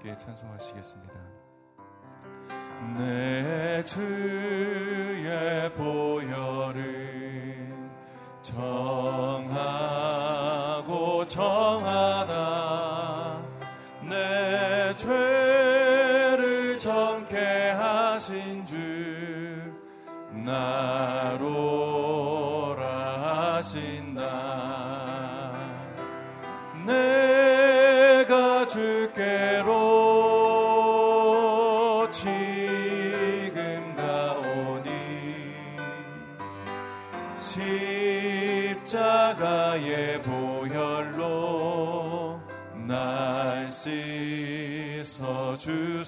함께 찬송하시겠습니다. 내 주의 보혈은 정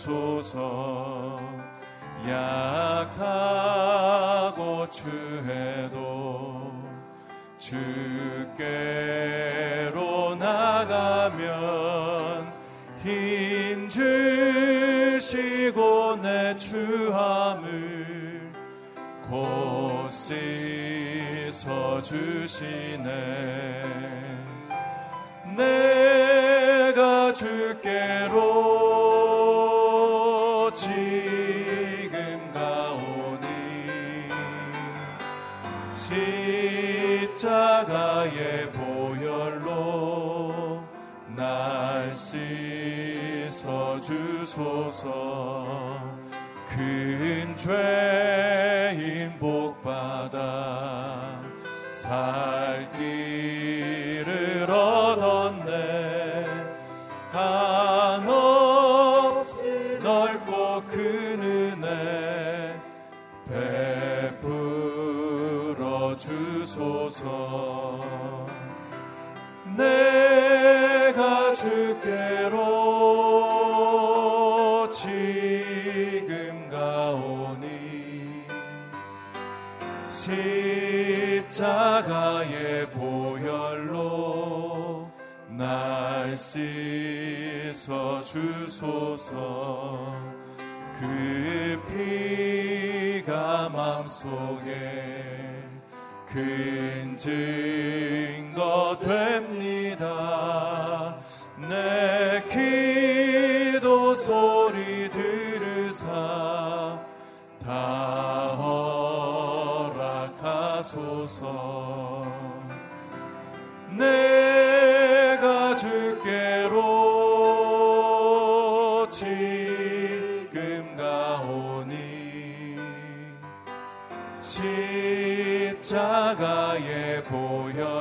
주소서. 약하고 추해도 주께로 나가면 힘 주시고 내 추함을 곧 씻어 주시네. 내 주소서. 큰 죄인 복받아 살 길을 얻었네. 한없이 넓고 큰 은혜 베풀어 주소서. 내 씻어 주소서. 그 피가 마음속에 큰증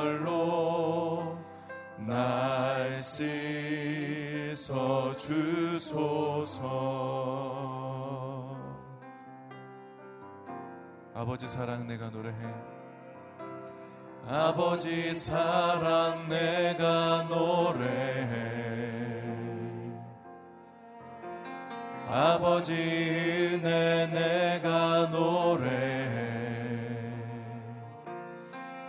혈로 날 씻어 주소서. 아버지 사랑 내가 노래해. 아버지 사랑 내가 노래해. 아버지 은혜 내가 노래해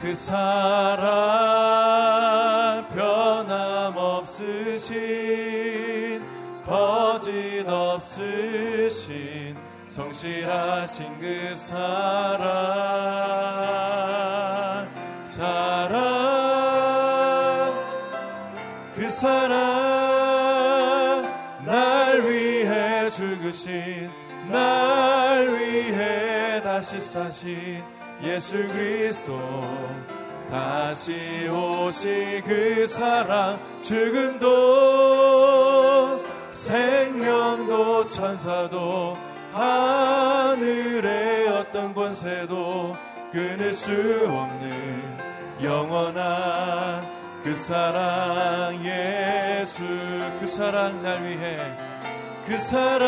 그 사랑 변함없으신 거짓 없으신 성실하신 그 사랑. 사랑 그 사랑 날 위해 죽으신 날 위해 다시 사신 예수 그리스도 다시 오실 그 사랑 죽음도 생명도 천사도 하늘의 어떤 권세도 끊을 수 없는 영원한 그 사랑 예수 그 사랑 날 위해 그 사랑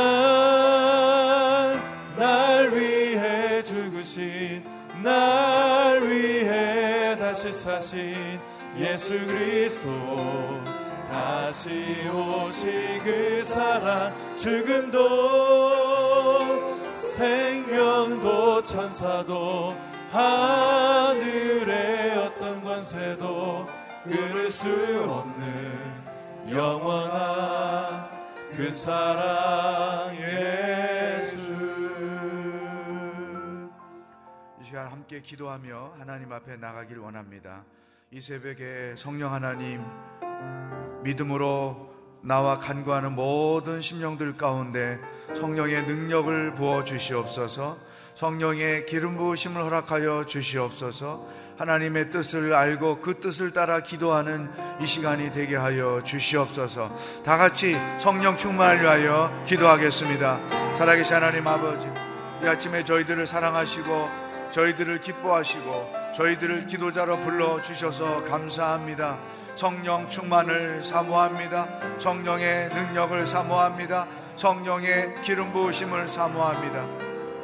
날 위해 죽으신 날 위해 다시 사신 예수 그리스도. 다시 오실 그그 사랑 죽음도 생명도 천사도 하늘의 어떤 권세도 끊을 수 없는 영원한 그 사랑 예 함께 기도하며 하나님 앞에 나가길 원합니다. 이 새벽에 성령 하나님 믿음으로 나와 간구하는 모든 심령들 가운데 성령의 능력을 부어 주시옵소서 성령의 기름 부으심을 허락하여 주시옵소서 하나님의 뜻을 알고 그 뜻을 따라 기도하는 이 시간이 되게 하여 주시옵소서. 다 같이 성령 충만을 위하여 기도하겠습니다. 살아계신 하나님 아버지 이 아침에 저희들을 사랑하시고 저희들을 기뻐하시고 저희들을 기도자로 불러주셔서 감사합니다. 성령 충만을 사모합니다. 성령의 능력을 사모합니다. 성령의 기름 부으심을 사모합니다.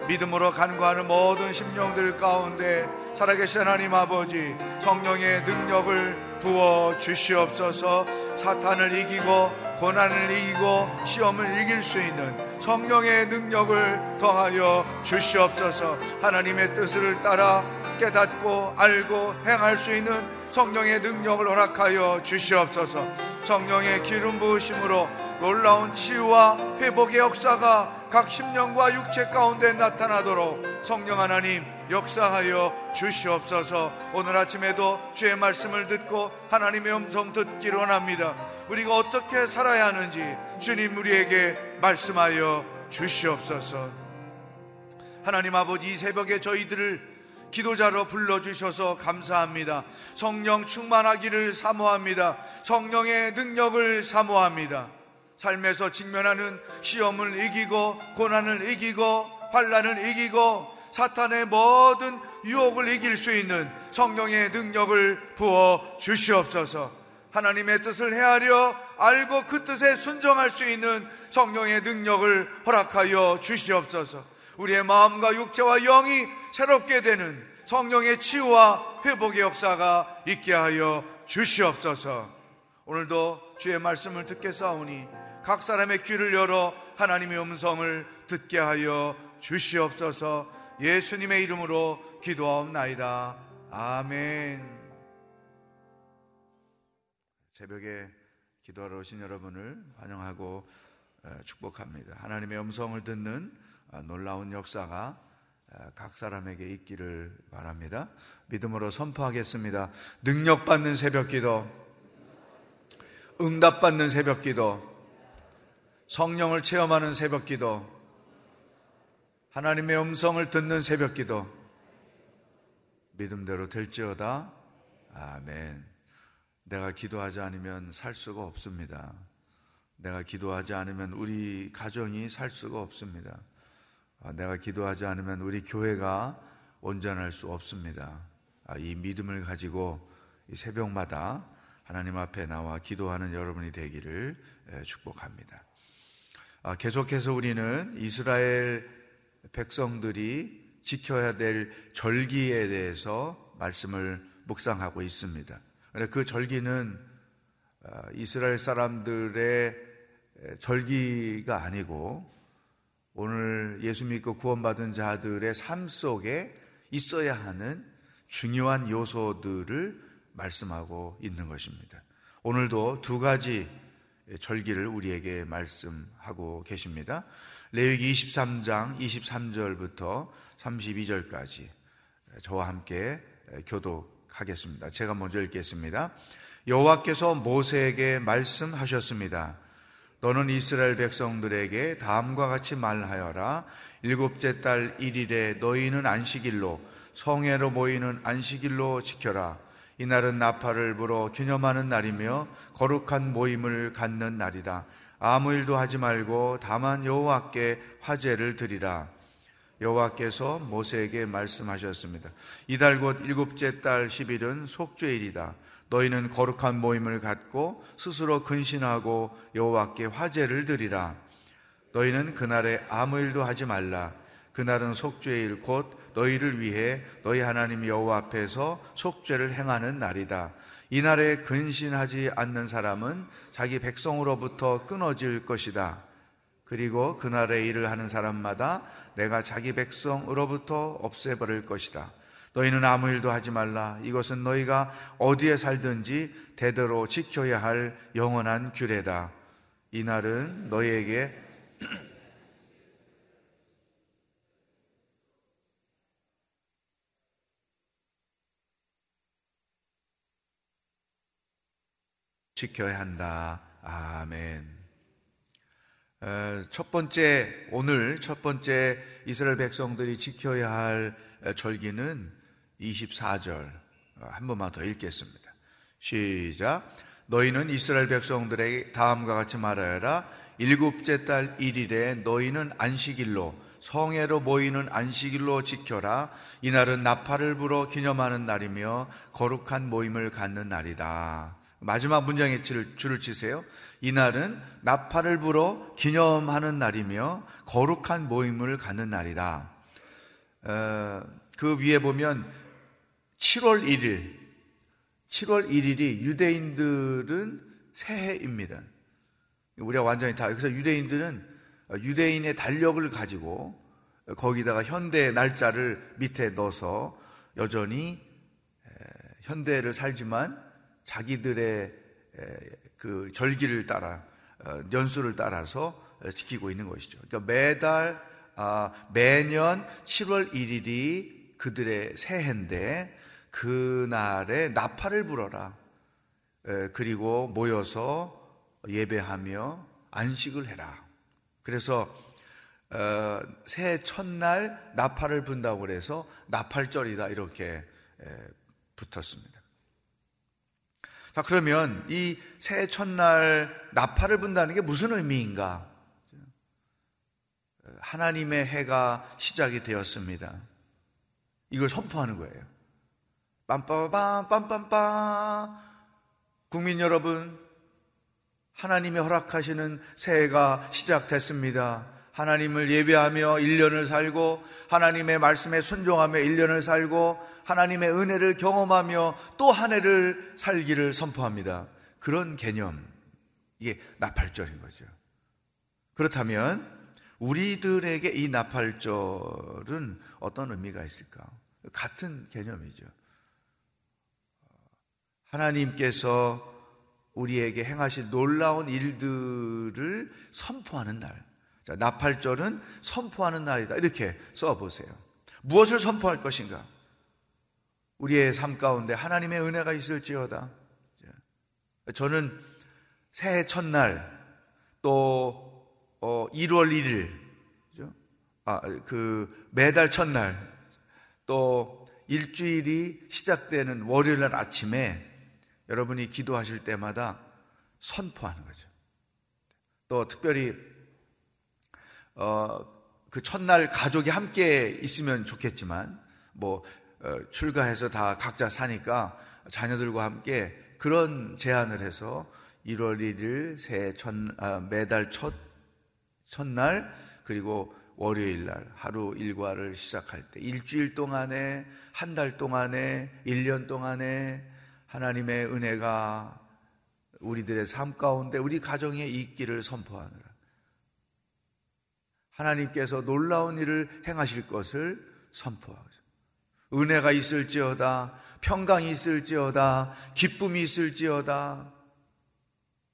믿음으로 간구하는 모든 심령들 가운데 살아계신 하나님 아버지 성령의 능력을 부어 주시옵소서 사탄을 이기고 고난을 이기고 시험을 이길 수 있는 성령의 능력을 더하여 주시옵소서. 하나님의 뜻을 따라 깨닫고 알고 행할 수 있는 성령의 능력을 허락하여 주시옵소서. 성령의 기름 부으심으로 놀라운 치유와 회복의 역사가 각 심령과 육체 가운데 나타나도록 성령 하나님 역사하여 주시옵소서. 오늘 아침에도 주의 말씀을 듣고 하나님의 음성 듣기를 원합니다. 우리가 어떻게 살아야 하는지 주님 우리에게 말씀하여 주시옵소서 하나님 아버지 이 새벽에 저희들을 기도자로 불러주셔서 감사합니다. 성령 충만하기를 사모합니다. 성령의 능력을 사모합니다. 삶에서 직면하는 시험을 이기고 고난을 이기고 환란을 이기고 사탄의 모든 유혹을 이길 수 있는 성령의 능력을 부어 주시옵소서. 하나님의 뜻을 헤아려 알고 그 뜻에 순종할 수 있는 성령의 능력을 허락하여 주시옵소서. 우리의 마음과 육체와 영이 새롭게 되는 성령의 치유와 회복의 역사가 있게 하여 주시옵소서. 오늘도 주의 말씀을 듣겠사오니 각 사람의 귀를 열어 하나님의 음성을 듣게 하여 주시옵소서. 예수님의 이름으로 기도하옵나이다. 아멘. 새벽에 기도하러 오신 여러분을 환영하고 축복합니다. 하나님의 음성을 듣는 아, 놀라운 역사가 각 사람에게 있기를 바랍니다. 믿음으로 선포하겠습니다. 능력받는 새벽 기도, 응답받는 새벽 기도, 성령을 체험하는 새벽 기도, 하나님의 음성을 듣는 새벽 기도, 믿음대로 될지어다. 아멘. 내가 기도하지 않으면 살 수가 없습니다. 내가 기도하지 않으면 우리 가정이 살 수가 없습니다. 아, 내가 기도하지 않으면 우리 교회가 온전할 수 없습니다. 아, 이 믿음을 가지고 이 새벽마다 하나님 앞에 나와 기도하는 여러분이 되기를 축복합니다. 아, 계속해서 우리는 이스라엘 백성들이 지켜야 될 절기에 대해서 말씀을 묵상하고 있습니다. 그 절기는 이스라엘 사람들의 절기가 아니고 오늘 예수 믿고 구원받은 자들의 삶 속에 있어야 하는 중요한 요소들을 말씀하고 있는 것입니다. 오늘도 두 가지 절기를 우리에게 말씀하고 계십니다. 레위기 23장 23절부터 32절까지 저와 함께 교독 하겠습니다. 제가 먼저 읽겠습니다. 여호와께서 모세에게 말씀하셨습니다. 너는 이스라엘 백성들에게 다음과 같이 말하여라. 일곱째 달 1일에 너희는 안식일로 성회로 모이는 안식일로 지켜라. 이날은 나팔을 불어 기념하는 날이며 거룩한 모임을 갖는 날이다. 아무 일도 하지 말고 다만 여호와께 화제를 드리라. 여호와께서 모세에게 말씀하셨습니다. 이달 곧 일곱째 달 10일은 속죄일이다. 너희는 거룩한 모임을 갖고 스스로 근신하고 여호와께 화제를 드리라. 너희는 그날에 아무 일도 하지 말라. 그날은 속죄일 곧 너희를 위해 너희 하나님 여호와 앞에서 속죄를 행하는 날이다. 이날에 근신하지 않는 사람은 자기 백성으로부터 끊어질 것이다. 그리고 그날에 일을 하는 사람마다 내가 자기 백성으로부터 없애버릴 것이다. 너희는 아무 일도 하지 말라. 이것은 너희가 어디에 살든지 대대로 지켜야 할 영원한 규례다. 이날은 너희에게 지켜야 한다. 아멘. 첫 번째, 오늘 첫 번째 이스라엘 백성들이 지켜야 할 절기는 24절. 한 번만 더 읽겠습니다. 시작. 너희는 이스라엘 백성들에게 다음과 같이 말하여라. 일곱째 달 1일에 너희는 안식일로 성회로 모이는 안식일로 지켜라. 이날은 나팔을 불어 기념하는 날이며 거룩한 모임을 갖는 날이다. 마지막 줄을, 줄을 치세요. 이날은 나팔을 불어 기념하는 날이며 거룩한 모임을 갖는 날이다. 어, 그 위에 보면 7월 1일, 7월 1일이 유대인들은 새해입니다. 우리가 완전히 다, 그래서 유대인들은 유대인의 달력을 가지고 거기다가 현대 날짜를 밑에 넣어서 여전히 현대를 살지만 자기들의 그 절기를 따라 어, 연수를 따라서 지키고 있는 것이죠. 그러니까 매달 아, 매년 7월 1일이 그들의 새해인데 그날에 나팔을 불어라. 그리고 모여서 예배하며 안식을 해라. 그래서 어, 새해 첫날 나팔을 분다고 그래서 나팔절이다 이렇게 붙었습니다. 자, 그러면 이 새해 첫날 나팔을 분다는 게 무슨 의미인가? 하나님의 해가 시작이 되었습니다. 이걸 선포하는 거예요. 빰빠밤, 빰빰빰. 국민 여러분, 하나님이 허락하시는 새해가 시작됐습니다. 하나님을 예배하며 1년을 살고 하나님의 말씀에 순종하며 1년을 살고 하나님의 은혜를 경험하며 또 한 해를 살기를 선포합니다. 그런 개념. 이게 나팔절인 거죠. 그렇다면 우리들에게 이 나팔절은 어떤 의미가 있을까? 같은 개념이죠. 하나님께서 우리에게 행하신 놀라운 일들을 선포하는 날. 자, 나팔절은 선포하는 날이다. 이렇게 써보세요. 무엇을 선포할 것인가? 우리의 삶 가운데 하나님의 은혜가 있을지어다. 저는 새해 첫날 또 1월 어, 1일, 아, 그 매달 첫날 또 일주일이 시작되는 월요일 날 아침에 여러분이 기도하실 때마다 선포하는 거죠. 또 특별히 어, 그 첫날 가족이 함께 있으면 좋겠지만, 뭐, 어, 출가해서 다 각자 사니까 자녀들과 함께 그런 제안을 해서 1월 1일 새 첫, 아, 매달 첫, 첫날, 그리고 월요일 날 하루 일과를 시작할 때 일주일 동안에 한 달 동안에 1년 동안에 하나님의 은혜가 우리들의 삶 가운데 우리 가정에 있기를 선포하느라 하나님께서 놀라운 일을 행하실 것을 선포하죠. 은혜가 있을지어다, 평강이 있을지어다, 기쁨이 있을지어다,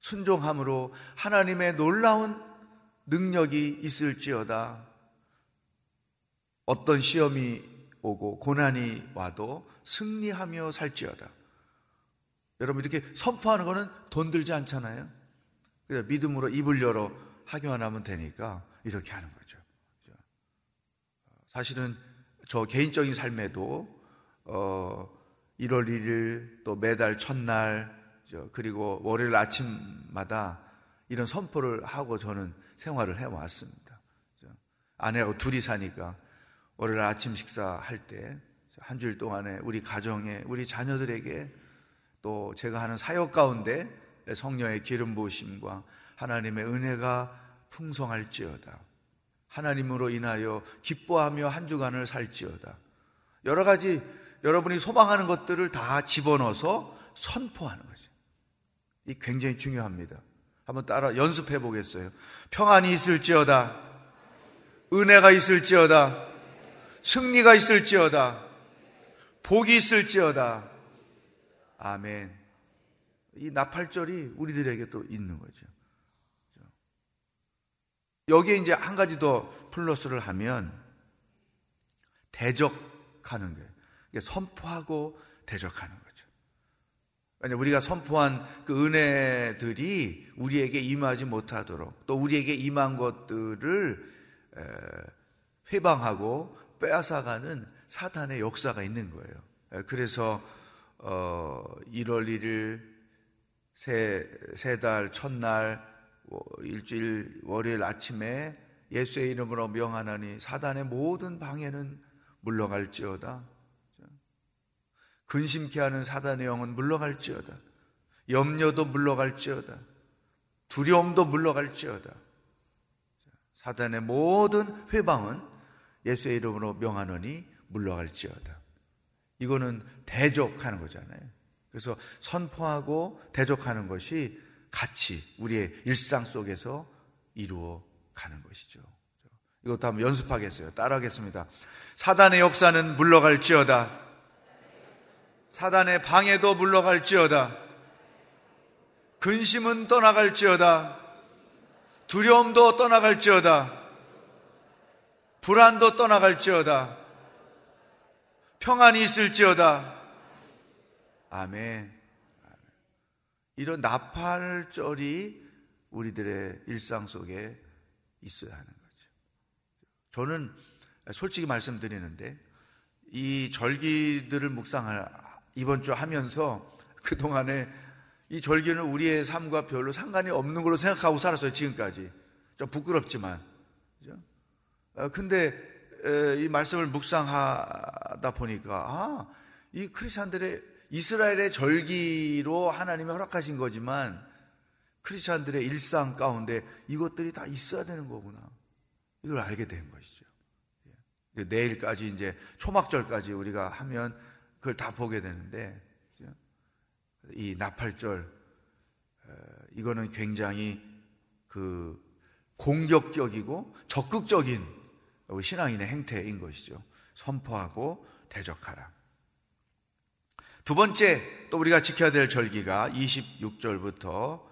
순종함으로 하나님의 놀라운 능력이 있을지어다, 어떤 시험이 오고 고난이 와도 승리하며 살지어다. 여러분 이렇게 선포하는 것은 돈 들지 않잖아요. 그래서 믿음으로 입을 열어 하기만 하면 되니까 이렇게 하는 거죠. 사실은 저 개인적인 삶에도 어 1월 1일 또 매달 첫날 그리고 월요일 아침마다 이런 선포를 하고 저는 생활을 해 왔습니다. 아내하고 둘이 사니까 월요일 아침 식사할 때 한 주일 동안에 우리 가정에 우리 자녀들에게 또 제가 하는 사역 가운데 성령의 기름 부으심과 하나님의 은혜가 풍성할지어다. 하나님으로 인하여 기뻐하며 한 주간을 살지어다. 여러 가지 여러분이 소망하는 것들을 다 집어넣어서 선포하는 거죠. 이 굉장히 중요합니다. 한번 따라 연습해 보겠어요. 평안이 있을지어다. 은혜가 있을지어다. 승리가 있을지어다. 복이 있을지어다. 아멘. 이 나팔절이 우리들에게 또 있는 거죠. 여기에 이제 한 가지 더 플러스를 하면 대적하는 거예요. 선포하고 대적하는 거죠. 아니 우리가 선포한 그 은혜들이 우리에게 임하지 못하도록 또 우리에게 임한 것들을 회방하고 빼앗아가는 사탄의 역사가 있는 거예요. 그래서 어 1월 1일 세, 세 달, 첫날, 일주일, 월요일 아침에 예수의 이름으로 명하나니 사단의 모든 방해는 물러갈지어다. 근심케 하는 사단의 영은 물러갈지어다. 염려도 물러갈지어다. 두려움도 물러갈지어다. 사단의 모든 회방은 예수의 이름으로 명하노니 물러갈지어다. 이거는 대적하는 거잖아요. 그래서 선포하고 대적하는 것이 같이 우리의 일상 속에서 이루어 가는 것이죠. 이것도 한번 연습하겠어요. 따라하겠습니다. 사단의 역사는 물러갈지어다. 사단의 방해도 물러갈지어다. 근심은 떠나갈지어다. 두려움도 떠나갈지어다. 불안도 떠나갈지어다. 평안이 있을지어다. 아멘. 이런 나팔절이 우리들의 일상 속에 있어야 하는 거죠. 저는 솔직히 말씀드리는데 이 절기들을 묵상을 이번 주 하면서 그동안에 이 절기는 우리의 삶과 별로 상관이 없는 걸로 생각하고 살았어요, 지금까지. 좀 부끄럽지만. 그죠? 어, 근데 이 말씀을 묵상하다 보니까, 아, 이 크리스찬들의 이스라엘의 절기로 하나님이 허락하신 거지만 크리스찬들의 일상 가운데 이것들이 다 있어야 되는 거구나. 이걸 알게 된 것이죠. 예. 내일까지 이제 초막절까지 우리가 하면 그걸 다 보게 되는데 이 나팔절 이거는 굉장히 그 공격적이고 적극적인 신앙인의 행태인 것이죠. 선포하고 대적하라. 두 번째 또 우리가 지켜야 될 절기가 26절부터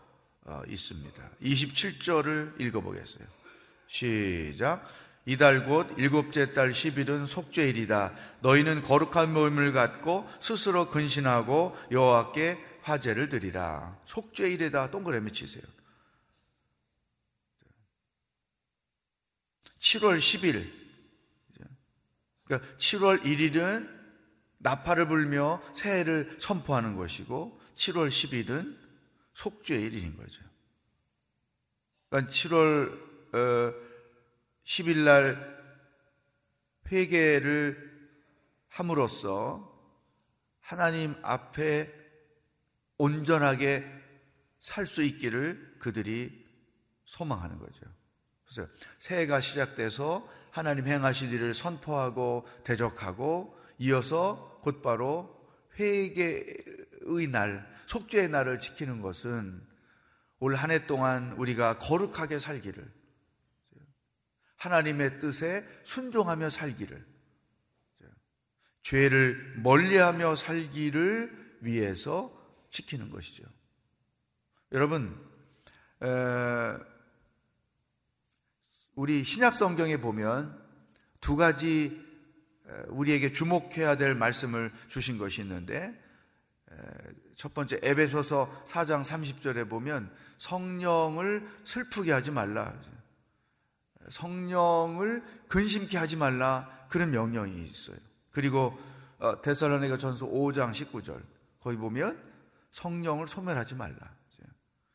어, 있습니다. 27절을 읽어보겠어요. 시작. 이달 곧 일곱째 달 10일은 속죄일이다. 너희는 거룩한 모임을 갖고 스스로 근신하고 여호와께 화제를 드리라. 속죄일에다 동그라미 치세요. 7월 10일. 그러니까 7월 1일은 나팔을 불며 새해를 선포하는 것이고 7월 10일은 속죄일인 거죠. 그러니까 7월 10일 어, 날 회개를 함으로써 하나님 앞에 온전하게 살 수 있기를 그들이 소망하는 거죠. 그래서 새해가 시작돼서 하나님 행하실 일을 선포하고 대적하고 이어서 곧바로 회개의 날, 속죄의 날을 지키는 것은 올 한 해 동안 우리가 거룩하게 살기를 하나님의 뜻에 순종하며 살기를 죄를 멀리하며 살기를 위해서 지키는 것이죠. 여러분, 우리 신약 성경에 보면 두 가지 우리에게 주목해야 될 말씀을 주신 것이 있는데 첫 번째 에베소서 4장 30절에 보면 성령을 슬프게 하지 말라. 성령을 근심케 하지 말라. 그런 명령이 있어요. 그리고 어, 데살로니가 전서 5장 19절 거기 보면 성령을 소멸하지 말라.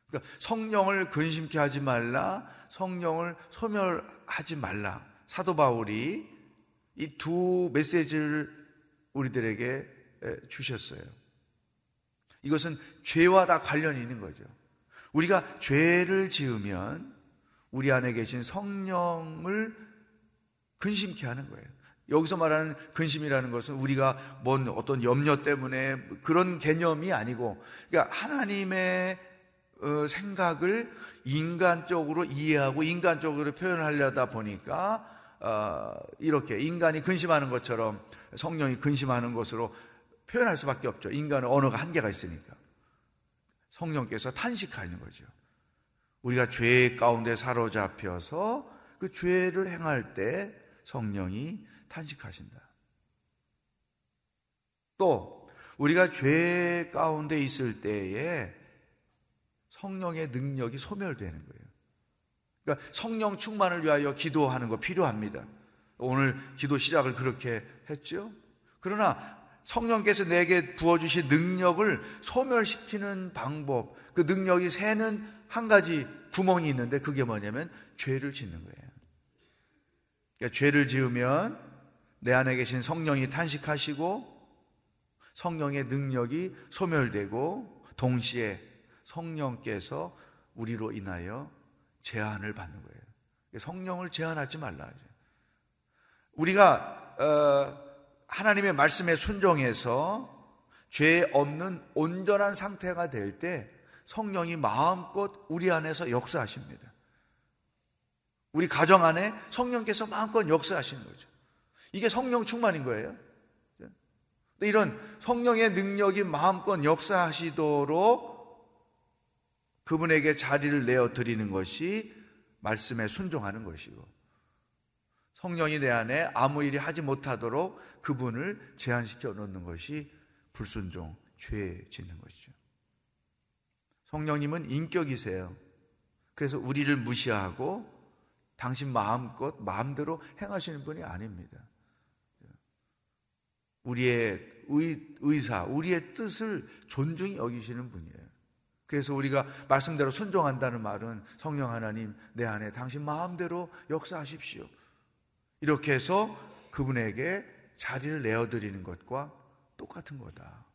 그러니까 성령을 근심케 하지 말라. 성령을 소멸하지 말라. 사도 바울이 이 두 메시지를 우리들에게 주셨어요. 이것은 죄와 다 관련이 있는 거죠. 우리가 죄를 지으면 우리 안에 계신 성령을 근심케 하는 거예요. 여기서 말하는 근심이라는 것은 우리가 뭔 어떤 염려 때문에 그런 개념이 아니고, 그러니까 하나님의 어, 생각을 인간적으로 이해하고 인간적으로 표현하려다 보니까 어, 이렇게 인간이 근심하는 것처럼 성령이 근심하는 것으로 표현할 수밖에 없죠. 인간은 언어가 한계가 있으니까. 성령께서 탄식하는 거죠. 우리가 죄 가운데 사로잡혀서 그 죄를 행할 때 성령이 탄식하신다. 또 우리가 죄 가운데 있을 때에 성령의 능력이 소멸되는 거예요. 그러니까 성령 충만을 위하여 기도하는 거 필요합니다. 오늘 기도 시작을 그렇게 했죠. 그러나 성령께서 내게 부어주신 능력을 소멸시키는 방법, 그 능력이 새는 한 가지 구멍이 있는데 그게 뭐냐면 죄를 짓는 거예요. 그러니까 죄를 지으면 내 안에 계신 성령이 탄식하시고 성령의 능력이 소멸되고 동시에 성령께서 우리로 인하여 제한을 받는 거예요. 성령을 제한하지 말라. 우리가 어, 하나님의 말씀에 순종해서 죄 없는 온전한 상태가 될 때 성령이 마음껏 우리 안에서 역사하십니다. 우리 가정 안에 성령께서 마음껏 역사하시는 거죠. 이게 성령 충만인 거예요. 이런 성령의 능력이 마음껏 역사하시도록 그분에게 자리를 내어 드리는 것이 말씀에 순종하는 것이고 성령이 내 안에 아무 일이 하지 못하도록 그분을 제한시켜 놓는 것이 불순종, 죄 짓는 것이죠. 성령님은 인격이세요. 그래서 우리를 무시하고 당신 마음껏 마음대로 행하시는 분이 아닙니다. 우리의 의, 의사, 우리의 뜻을 존중히 여기시는 분이에요. 그래서 우리가 말씀대로 순종한다는 말은 성령 하나님 내 안에 당신 마음대로 역사하십시오. 이렇게 해서 그분에게 자리를 내어드리는 것과 똑같은 거다.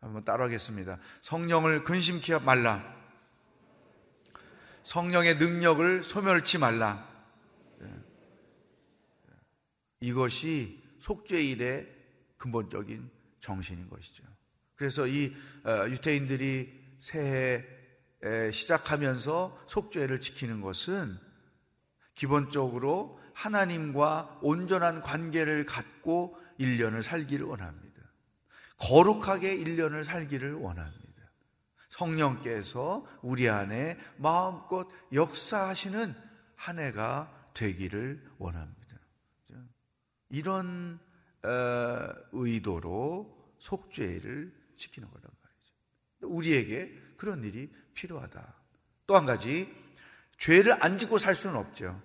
한번 따라하겠습니다. 성령을 근심케 말라. 성령의 능력을 소멸치 말라. 이것이 속죄 일의 근본적인 정신인 것이죠. 그래서 이 어, 유태인들이 새해 시작하면서 속죄를 지키는 것은 기본적으로 하나님과 온전한 관계를 갖고 1년을 살기를 원합니다. 거룩하게 1년을 살기를 원합니다. 성령께서 우리 안에 마음껏 역사하시는 한 해가 되기를 원합니다. 이런 어, 의도로 속죄를 지키는 거란 말이죠. 우리에게 그런 일이 필요하다. 또 한 가지, 죄를 안 짓고 살 수는 없죠.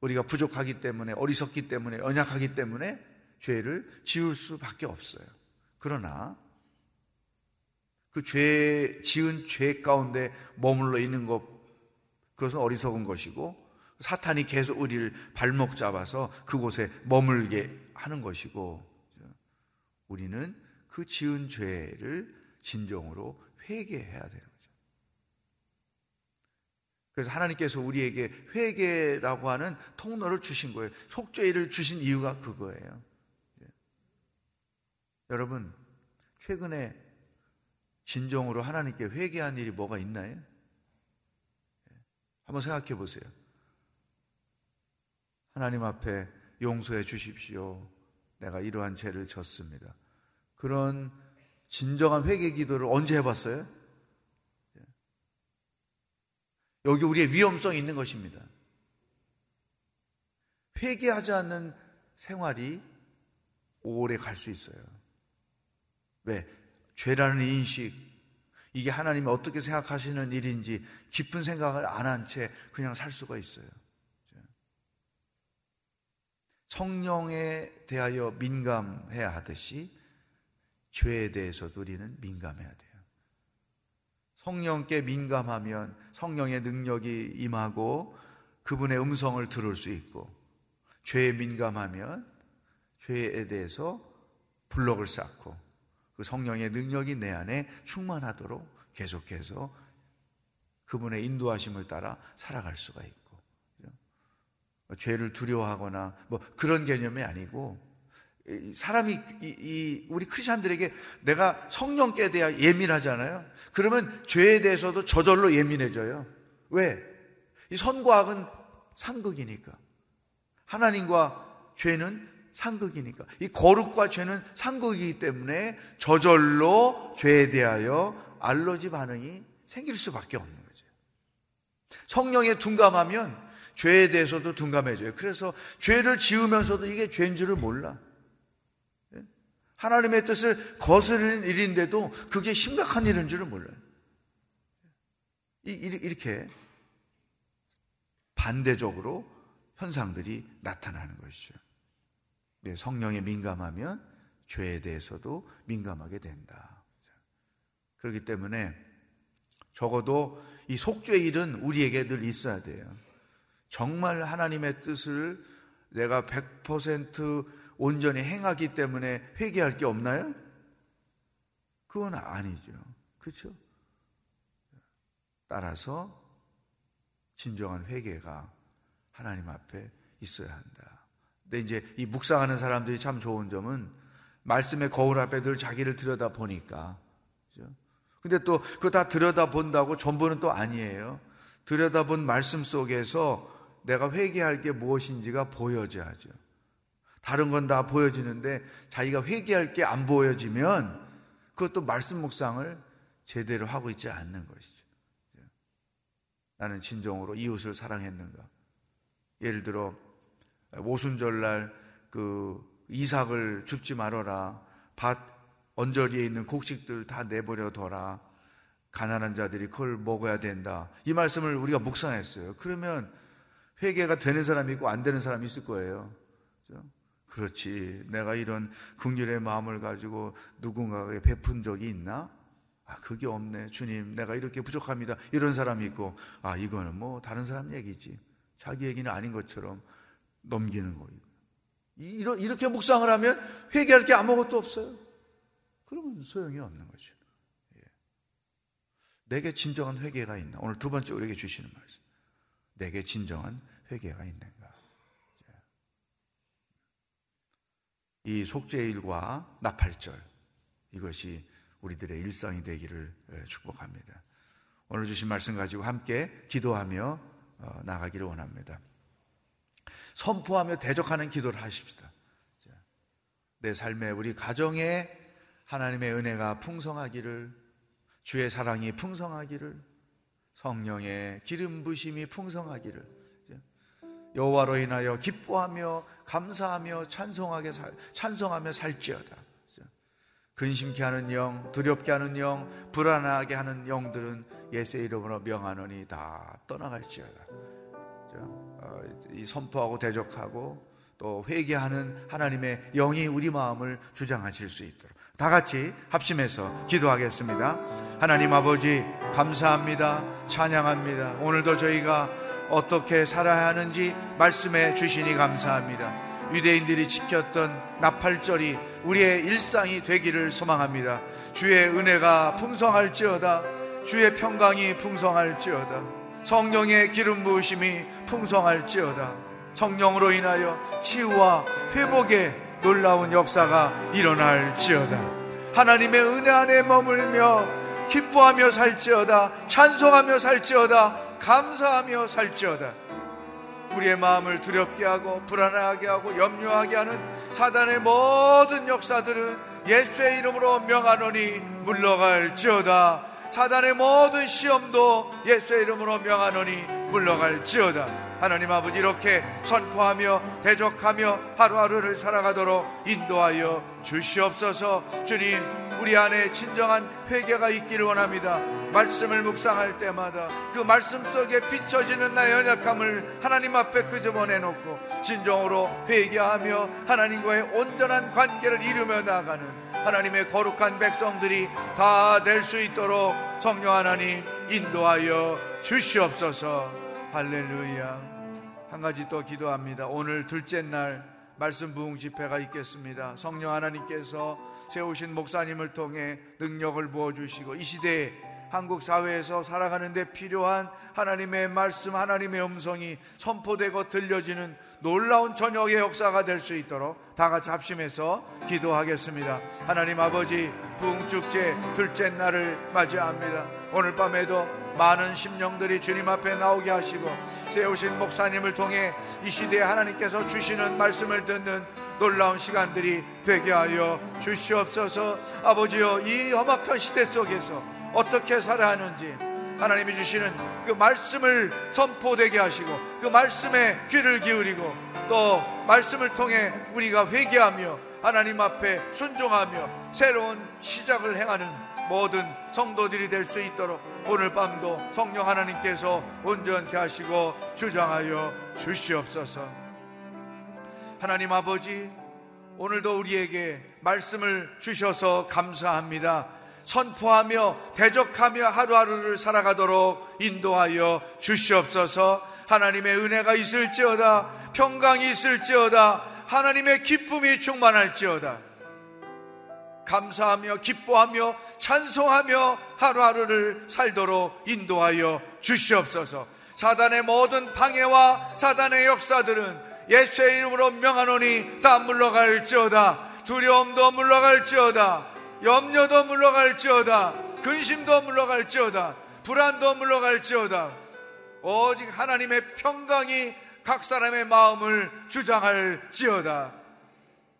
우리가 부족하기 때문에, 어리석기 때문에, 연약하기 때문에 죄를 지을 수밖에 없어요. 그러나 그 죄, 지은 죄 가운데 머물러 있는 것, 그것은 어리석은 것이고, 사탄이 계속 우리를 발목 잡아서 그곳에 머물게 하는 것이고, 우리는 그 지은 죄를 진정으로 회개해야 되는 거죠. 그래서 하나님께서 우리에게 회개라고 하는 통로를 주신 거예요. 속죄를 주신 이유가 그거예요. 예. 여러분, 최근에 진정으로 하나님께 회개한 일이 뭐가 있나요? 예. 한번 생각해 보세요. 하나님 앞에 용서해 주십시오. 내가 이러한 죄를 졌습니다. 그런 진정한 회개 기도를 언제 해봤어요? 여기 우리의 위험성이 있는 것입니다. 회개하지 않는 생활이 오래 갈 수 있어요. 왜? 죄라는 인식, 이게 하나님이 어떻게 생각하시는 일인지 깊은 생각을 안 한 채 그냥 살 수가 있어요. 성령에 대하여 민감해야 하듯이 죄에 대해서도 우리는 민감해야 돼요. 성령께 민감하면 성령의 능력이 임하고 그분의 음성을 들을 수 있고 죄에 민감하면 죄에 대해서 블록을 쌓고 그 성령의 능력이 내 안에 충만하도록 계속해서 그분의 인도하심을 따라 살아갈 수가 있고 죄를 두려워하거나 뭐 그런 개념이 아니고 사람이 이, 이 우리 크리스천들에게 내가 성령께 대해 예민하잖아요. 그러면 죄에 대해서도 저절로 예민해져요. 왜? 이 선과 악은 상극이니까. 하나님과 죄는 상극이니까. 이 거룩과 죄는 상극이기 때문에 저절로 죄에 대하여 알러지 반응이 생길 수밖에 없는 거죠. 성령에 둔감하면 죄에 대해서도 둔감해져요. 그래서 죄를 지으면서도 이게 죄인 줄을 몰라. 예? 하나님의 뜻을 거스르는 일인데도 그게 심각한 일인 줄을 몰라요. 이렇게 반대적으로 현상들이 나타나는 것이죠. 네, 성령에 민감하면 죄에 대해서도 민감하게 된다. 그렇기 때문에 적어도 이 속죄 일은 우리에게 늘 있어야 돼요. 정말 하나님의 뜻을 내가 100% 온전히 행하기 때문에 회개할 게 없나요? 그건 아니죠. 그렇죠? 따라서 진정한 회개가 하나님 앞에 있어야 한다. 근데 이제 이 묵상하는 사람들이 참 좋은 점은 말씀의 거울 앞에 늘 자기를 들여다 보니까. 그죠? 근데 또 그거 다 들여다 본다고 전부는 또 아니에요. 들여다 본 말씀 속에서 내가 회개할 게 무엇인지가 보여져야죠. 다른 건 다 보여지는데 자기가 회개할 게 안 보여지면 그것도 말씀 묵상을 제대로 하고 있지 않는 것이죠. 나는 진정으로 이웃을 사랑했는가? 예를 들어 오순절날 그 이삭을 줍지 말아라. 밭 언저리에 있는 곡식들 다 내버려 둬라. 가난한 자들이 그걸 먹어야 된다. 이 말씀을 우리가 묵상했어요. 그러면 회개가 되는 사람이 있고 안 되는 사람이 있을 거예요. 그렇 지. 내가 이런 긍휼의 마음을 가지고 누군가에게 베푼 적이 있나? 아, 그게 없네. 주님, 내가 이렇게 부족합니다. 이런 사람이 있고, 아, 이거는 뭐 다른 사람 얘기지. 자기 얘기는 아닌 것처럼 넘기는 거예요. 이렇게 묵상을 하면 회개할 게 아무것도 없어요. 그러면 소용이 없는 거죠. 예. 내게 진정한 회개가 있나? 오늘 두 번째 우리에게 주시는 말씀. 내게 진정한 회개가 있는가? 이 속죄일과 나팔절 이것이 우리들의 일상이 되기를 예, 축복합니다. 오늘 주신 말씀 가지고 함께 기도하며 어, 나가기를 원합니다. 선포하며 대적하는 기도를 하십시다. 내 삶에 우리 가정에 하나님의 은혜가 풍성하기를 주의 사랑이 풍성하기를 성령의 기름 부심이 풍성하기를 여호와로 인하여 기뻐하며 감사하며 찬송하게 살, 찬송하며 살지어다. 근심케 하는 영, 두렵게 하는 영, 불안하게 하는 영들은 예수의 이름으로 명하노니 다 떠나갈지어다. 어, 이 선포하고 대적하고 또 회개하는 하나님의 영이 우리 마음을 주장하실 수 있도록 다 같이 합심해서 기도하겠습니다. 하나님 아버지 감사합니다. 찬양합니다. 오늘도 저희가 어떻게 살아야 하는지 말씀해 주시니 감사합니다. 유대인들이 지켰던 나팔절이 우리의 일상이 되기를 소망합니다. 주의 은혜가 풍성할지어다. 주의 평강이 풍성할지어다. 성령의 기름 부으심이 풍성할지어다. 성령으로 인하여 치유와 회복의 놀라운 역사가 일어날지어다. 하나님의 은혜 안에 머물며 기뻐하며 살지어다. 찬송하며 살지어다. 감사하며 살지어다. 우리의 마음을 두렵게 하고 불안하게 하고 염려하게 하는 사단의 모든 역사들은 예수의 이름으로 명하노니 물러갈지어다. 사단의 모든 시험도 예수의 이름으로 명하노니 물러갈지어다. 하나님 아버지 이렇게 선포하며 대적하며 하루하루를 살아가도록 인도하여 주시옵소서 주님 우리 안에 진정한 회개가 있기를 원합니다. 말씀을 묵상할 때마다 그 말씀 속에 비춰지는 나의 연약함을 하나님 앞에 끄집어내 놓고 진정으로 회개하며 하나님과의 온전한 관계를 이루며 나가는 하나님의 거룩한 백성들이 다 될 수 있도록 성령 하나님 인도하여 주시옵소서. 할렐루야. 한 가지 또 기도합니다. 오늘 둘째 날 말씀 부흥 집회가 있겠습니다. 성령 하나님께서 세우신 목사님을 통해 능력을 부어주시고 이 시대에 한국 사회에서 살아가는데 필요한 하나님의 말씀, 하나님의 음성이 선포되고 들려지는 놀라운 저녁의 역사가 될 수 있도록 다 같이 합심해서 기도하겠습니다. 하나님 아버지, 부흥축제 둘째 날을 맞이합니다. 오늘 밤에도 많은 심령들이 주님 앞에 나오게 하시고 세우신 목사님을 통해 이 시대에 하나님께서 주시는 말씀을 듣는 놀라운 시간들이 되게 하여 주시옵소서 아버지여 이 험악한 시대 속에서 어떻게 살아야 하는지 하나님이 주시는 그 말씀을 선포되게 하시고 그 말씀에 귀를 기울이고 또 말씀을 통해 우리가 회개하며 하나님 앞에 순종하며 새로운 시작을 행하는 모든 성도들이 될 수 있도록 오늘 밤도 성령 하나님께서 온전케 하시고 주장하여 주시옵소서. 하나님 아버지, 오늘도 우리에게 말씀을 주셔서 감사합니다. 선포하며 대적하며 하루하루를 살아가도록 인도하여 주시옵소서. 하나님의 은혜가 있을지어다, 평강이 있을지어다, 하나님의 기쁨이 충만할지어다. 감사하며 기뻐하며 찬송하며 하루하루를 살도록 인도하여 주시옵소서. 사단의 모든 방해와 사단의 역사들은 예수의 이름으로 명하노니 다 물러갈지어다. 두려움도 물러갈지어다. 염려도 물러갈지어다. 근심도 물러갈지어다. 불안도 물러갈지어다. 오직 하나님의 평강이 각 사람의 마음을 주장할지어다.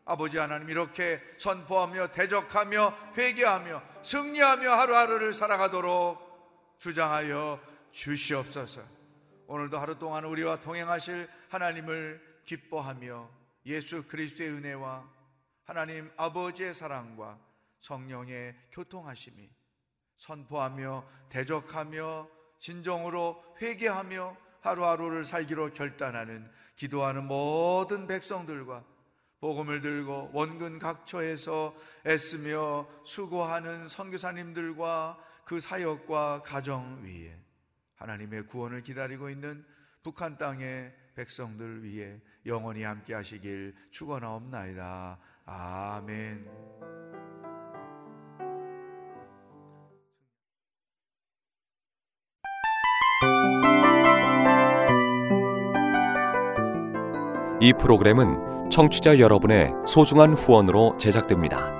아버지 하나님 이렇게 선포하며 대적하며 회개하며 승리하며 하루하루를 살아가도록 주장하여 주시옵소서. 오늘도 하루 동안 우리와 동행하실 하나님을 기뻐하며 예수 그리스도의 은혜와 하나님 아버지의 사랑과 성령의 교통하심이 선포하며 대적하며 진정으로 회개하며 하루하루를 살기로 결단하는 기도하는 모든 백성들과 복음을 들고 원근 각처에서 애쓰며 수고하는 선교사님들과 그 사역과 가정 위에 하나님의 구원을 기다리고 있는 북한 땅의 백성들 위해 영원히 함께 하시길 축원하옵나이다. 아멘. 이 프로그램은 청취자 여러분의 소중한 후원으로 제작됩니다.